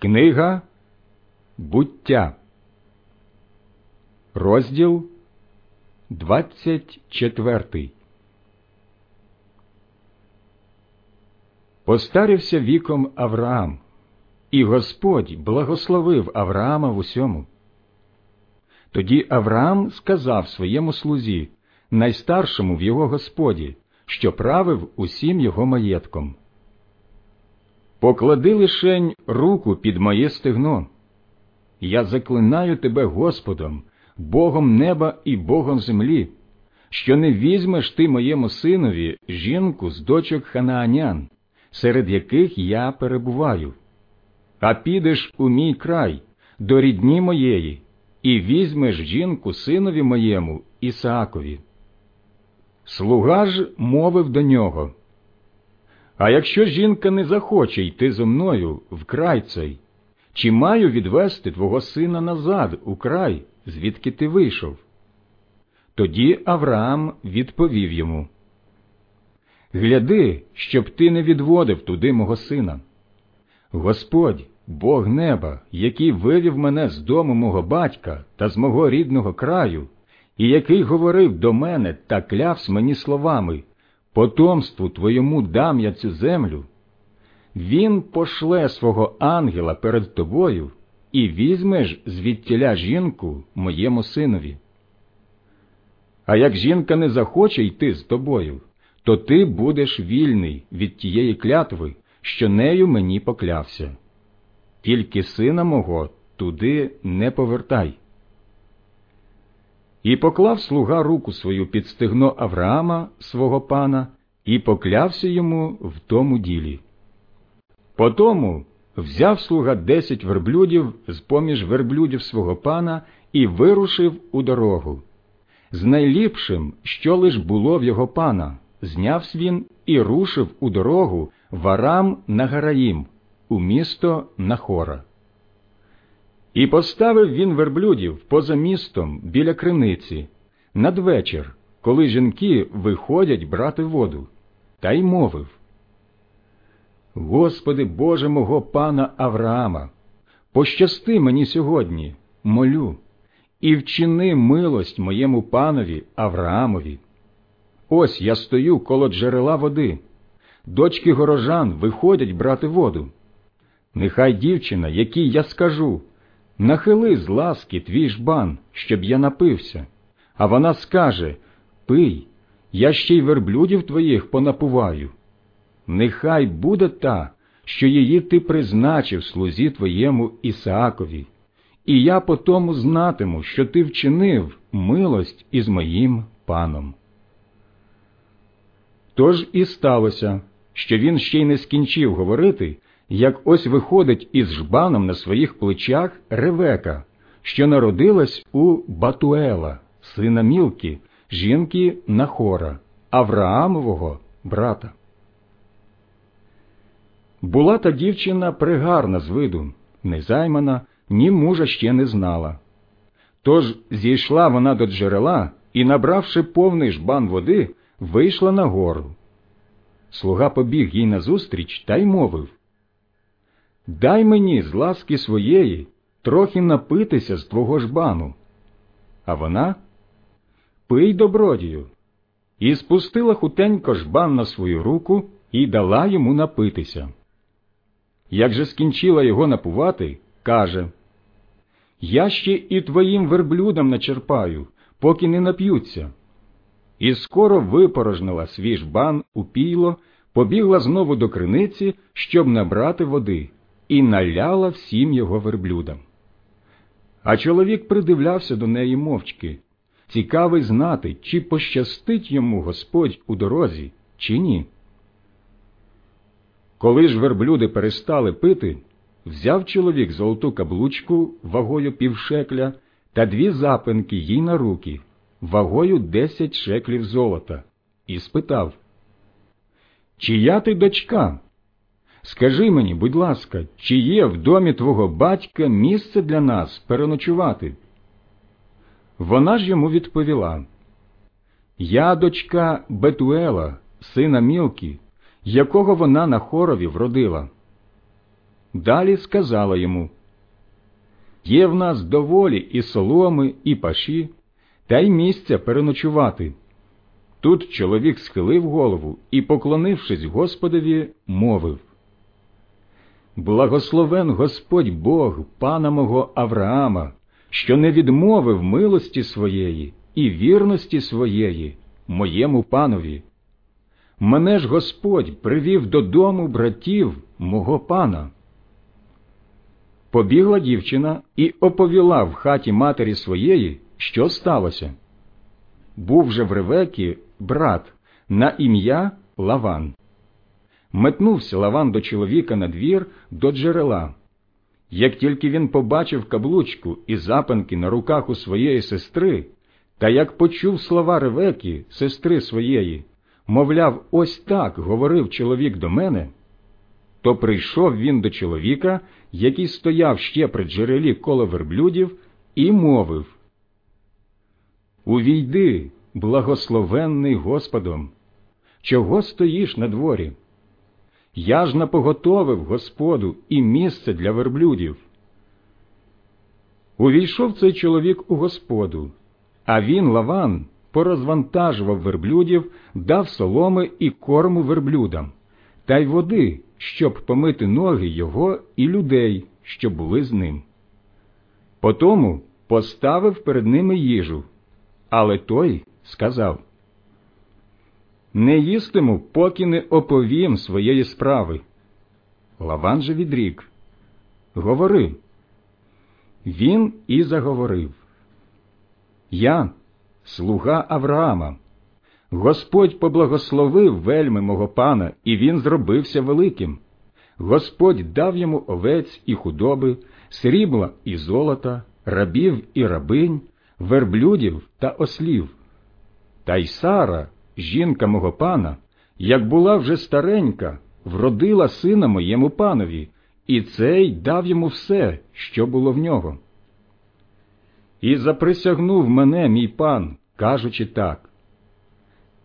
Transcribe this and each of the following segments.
Книга Буття, розділ 24 Постарився віком Авраам, і Господь благословив Авраама в усьому. Тоді Авраам сказав своєму слузі, найстаршому в його господі, що правив усім його маєтком. Поклади лишень руку під моє стегно. Я заклинаю тебе Господом, Богом неба і Богом землі, що не візьмеш ти моєму синові жінку з дочок ханаанян, серед яких я перебуваю, а підеш у мій край, до рідні моєї, і візьмеш жінку синові моєму Ісаакові. Слуга ж мовив до нього. А якщо жінка не захоче йти зо мною в край цей, чи маю відвести твого сина назад у край, звідки ти вийшов? Тоді Авраам відповів йому Гляди, щоб ти не відводив туди мого сина. Господь, Бог неба, який вивів мене з дому мого батька та з мого рідного краю, і який говорив до мене та клявсь мені словами потомству твоєму дам я цю землю, він пошле свого ангела перед тобою і візьмеш звідтіля жінку моєму синові. А як жінка не захоче йти з тобою, то ти будеш вільний від тієї клятви, що нею мені поклявся. Тільки сина мого туди не повертай. І поклав слуга руку свою під стегно Авраама, свого пана, і поклявся йому в тому ділі. Потому взяв слуга десять верблюдів з поміж верблюдів свого пана і вирушив у дорогу. З найліпшим, що лиш було в його пана, знявсь він і рушив у дорогу варам на Гараїм, у місто Нахора. І поставив він верблюдів поза містом біля криниці надвечір, коли жінки виходять брати воду, та й мовив Господи Боже мого пана Авраама, пощасти мені сьогодні, молю, і вчини милость моєму панові Авраамові. Ось я стою коло джерела води, дочки горожан виходять брати воду. Нехай дівчина, якій я скажу, нахили з ласки твій жбан, щоб я напився, а вона скаже Пий, я ще й верблюдів твоїх понапуваю. Нехай буде та, що її ти призначив слузі твоєму Ісаакові, і я по тому знатиму, що ти вчинив милость із моїм паном. Тож і сталося, що він ще й не скінчив говорити, як ось виходить із жбаном на своїх плечах Ревека, що народилась у Батуела, сина Мілки, жінки Нахора, Авраамового брата. Була та дівчина пригарна з виду, незаймана, ні мужа ще не знала. Тож зійшла вона до джерела і, набравши повний жбан води, вийшла на гору. Слуга побіг їй назустріч та й мовив Дай мені з ласки своєї трохи напитися з твого жбану. А вона Пий добродію. І спустила хутенько жбан на свою руку і дала йому напитися. Як же скінчила його напувати, каже Я ще і твоїм верблюдам начерпаю, поки не нап'ються. І скоро випорожнила свій жбан у пійло, побігла знову до криниці, щоб набрати води, і наляла всім його верблюдам. А чоловік придивлявся до неї мовчки, цікавий знати, чи пощастить йому Господь у дорозі, чи ні. Коли ж верблюди перестали пити, взяв чоловік золоту каблучку вагою півшекля та дві запинки їй на руки, вагою десять шеклів золота, і спитав Чия ти дочка? Скажи мені, будь ласка, чи є в домі твого батька місце для нас переночувати? Вона ж йому відповіла Я дочка Бетуела, сина Мілки, якого вона на хорові вродила. далі сказала йому Є в нас доволі і соломи, і паші, та й місця переночувати. Тут чоловік схилив голову і, поклонившись Господові, мовив Благословен Господь Бог, пана мого Авраама, що не відмовив милості своєї і вірності своєї, моєму панові. Мене ж Господь привів додому братів мого пана. Побігла дівчина і оповіла в хаті матері своєї, що сталося. Був же в Ревекі брат на ім'я Лаван. Метнувся Лаван до чоловіка на двір до джерела. Як тільки він побачив каблучку і запанки на руках у своєї сестри, та як почув слова Ревекі, сестри своєї, мовляв, ось так говорив чоловік до мене, то прийшов він до чоловіка, який стояв ще при джерелі коло верблюдів, і мовив Увійди, благословенний Господом, чого стоїш на дворі? Я ж напоготовив Господу і місце для верблюдів. Увійшов цей чоловік у Господу, а він, Лаван, порозвантажував верблюдів, дав соломи і корму верблюдам, та й води, щоб помити ноги його і людей, що були з ним. Потому поставив перед ними їжу, але той сказав Не їстиму, поки не оповім своєї справи. Лаван же відрік Говори. Він і заговорив Я слуга Авраама. Господь поблагословив вельми мого пана, і він зробився великим. Господь дав йому овець і худоби, срібла і золота, рабів і рабинь, верблюдів та ослів. Та й Сара, жінка мого пана, як була вже старенька, вродила сина моєму панові, і цей дав йому все, що було в нього. І заприсягнув мене мій пан, кажучи так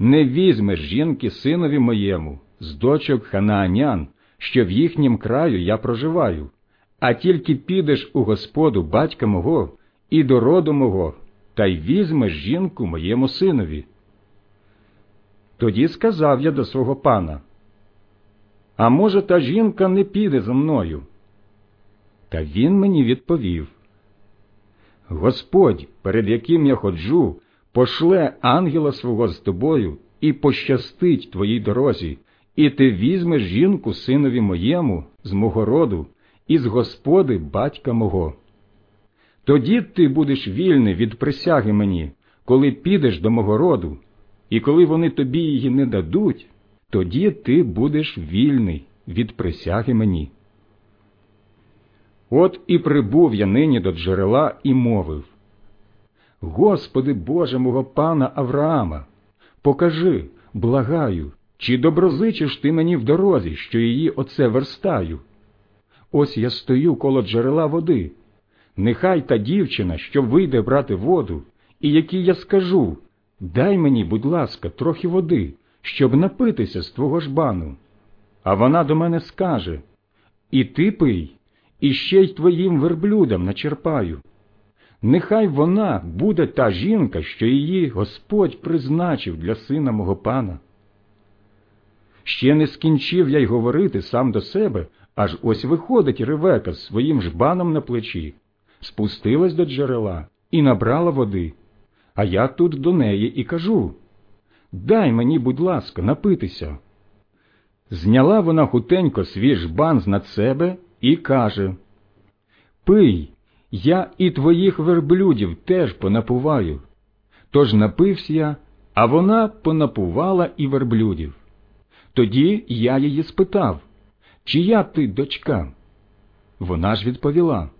не візьмеш жінки синові моєму, з дочок ханаанян, що в їхнім краю я проживаю, а тільки підеш у Господу батька мого і до роду мого, та й візьмеш жінку моєму синові. Тоді сказав я до свого пана, а може, та жінка не піде за мною? Та він мені відповів Господь, перед яким я ходжу, пошле ангела свого з тобою і пощастить твоїй дорозі, і ти візьмеш жінку синові моєму з мого роду, і з господи батька мого. Тоді ти будеш вільний від присяги мені, коли підеш до мого роду, і коли вони тобі її не дадуть, тоді ти будеш вільний від присяги мені. От і прибув я нині до джерела і мовив Господи Боже мого пана Авраама, покажи, благаю, чи доброзичиш ти мені в дорозі, що її оце верстаю? Ось я стою коло джерела води. Нехай та дівчина, що вийде брати воду, і якій я скажу дай мені, будь ласка, трохи води, щоб напитися з твого жбану. А вона до мене скаже І ти пий, і ще й твоїм верблюдам начерпаю. Нехай вона буде та жінка, що її Господь призначив для сина мого пана. Ще не скінчив я й говорити сам до себе, аж ось виходить Ревека з своїм жбаном на плечі, спустилась до джерела і набрала води. А я тут до неї і кажу Дай мені, будь ласка, напитися. Зняла вона хутенько свій жбан з над себе і каже Пий, я і твоїх верблюдів теж понапуваю. Тож напився я, а вона понапувала і верблюдів. Тоді я її спитав, чия ти дочка? Вона ж відповіла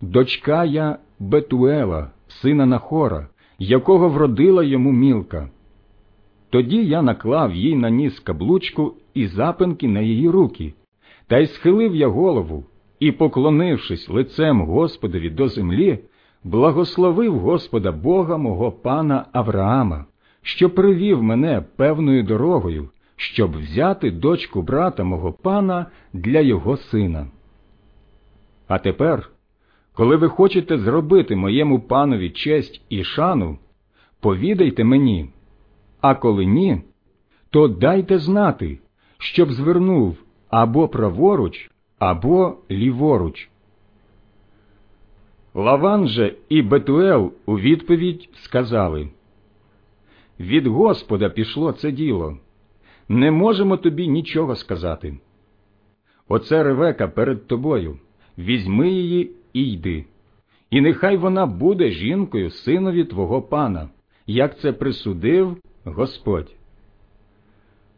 Дочка я Бетуела, сина Нахора, якого вродила йому мілка. Тоді я наклав їй на ніс каблучку і запинки на її руки, та й схилив я голову, і, поклонившись лицем Господові до землі, благословив Господа Бога мого пана Авраама, що привів мене певною дорогою, щоб взяти дочку брата мого пана для його сина. А тепер, коли ви хочете зробити моєму панові честь і шану, повідайте мені, а коли ні, то дайте знати, щоб звернув або праворуч, або ліворуч. Лаван же і Бетуел у відповідь сказали Від Господа пішло це діло. Не можемо тобі нічого сказати. Оце ревека перед тобою, візьми її і йди, і нехай вона буде жінкою синові твого пана, як це присудив Господь.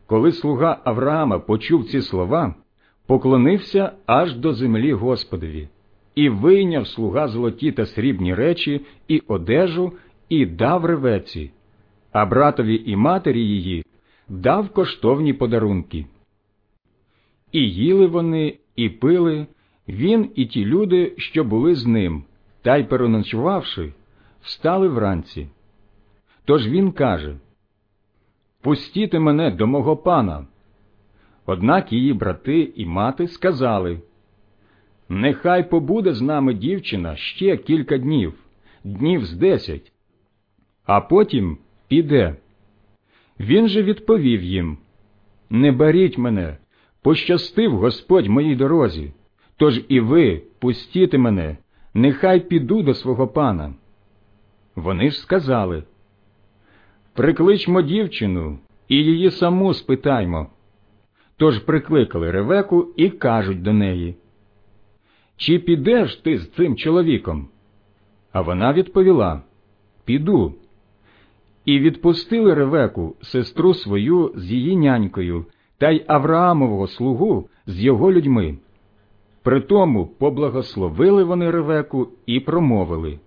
Коли слуга Авраама почув ці слова, поклонився аж до землі Господові, і вийняв слуга золоті та срібні речі і одежу, і дав ревеці, а братові і матері її дав коштовні подарунки. І їли вони, і пили, він і ті люди, що були з ним, та й переночувавши, встали вранці. Тож він каже Пустіте мене до мого пана. Однак її брати і мати сказали Нехай побуде з нами дівчина ще кілька днів, днів з десять, а потім піде. Він же відповів їм Не беріть мене, пощастив Господь моїй дорозі, тож і ви пустіте мене, нехай піду до свого пана. Вони ж сказали Прикличмо дівчину і її саму спитаймо. Тож прикликали Ревеку і кажуть до неї Чи підеш ти з цим чоловіком? А вона відповіла Піду. І відпустили Ревеку, сестру свою з її нянькою, та й Авраамового слугу з його людьми. Притому поблагословили вони Ревеку і промовили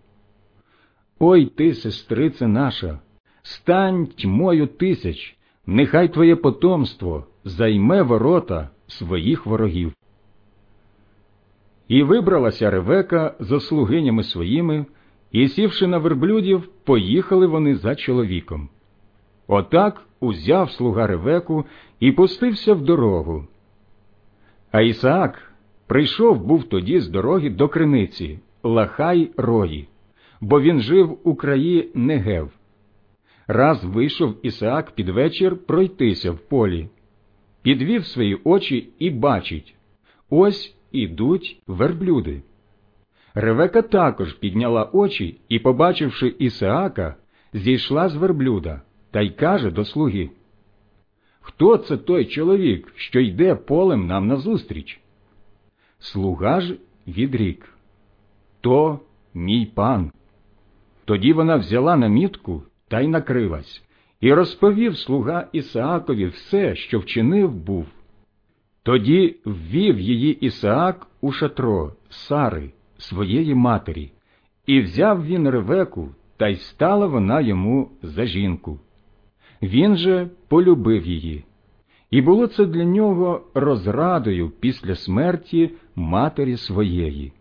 Ой ти, сестрице наша, стань тьмою тисяч, нехай твоє потомство займе ворота своїх ворогів. І вибралася Ревека за слугинями своїми, і, сівши на верблюдів, поїхали вони за чоловіком. Отак узяв слуга Ревеку і пустився в дорогу. А Ісаак прийшов був тоді з дороги до криниці, лахай рої, бо він жив у краї Негев. Раз вийшов Ісаак під вечір пройтися в полі, підвів свої очі і бачить ось ідуть верблюди. Ревека також підняла очі і, побачивши Ісаака, зійшла з верблюда та й каже до слуги Хто це той чоловік, що йде полем нам назустріч? Слуга ж відрік То мій пан. Тоді вона взяла намітку та й накрилась, і розповів слуга Ісаакові все, що вчинив був. Тоді ввів її Ісаак у шатро Сари, своєї матері, і взяв він ревеку, та й стала вона йому за жінку. Він же полюбив її, і було це для нього розрадою після смерті матері своєї.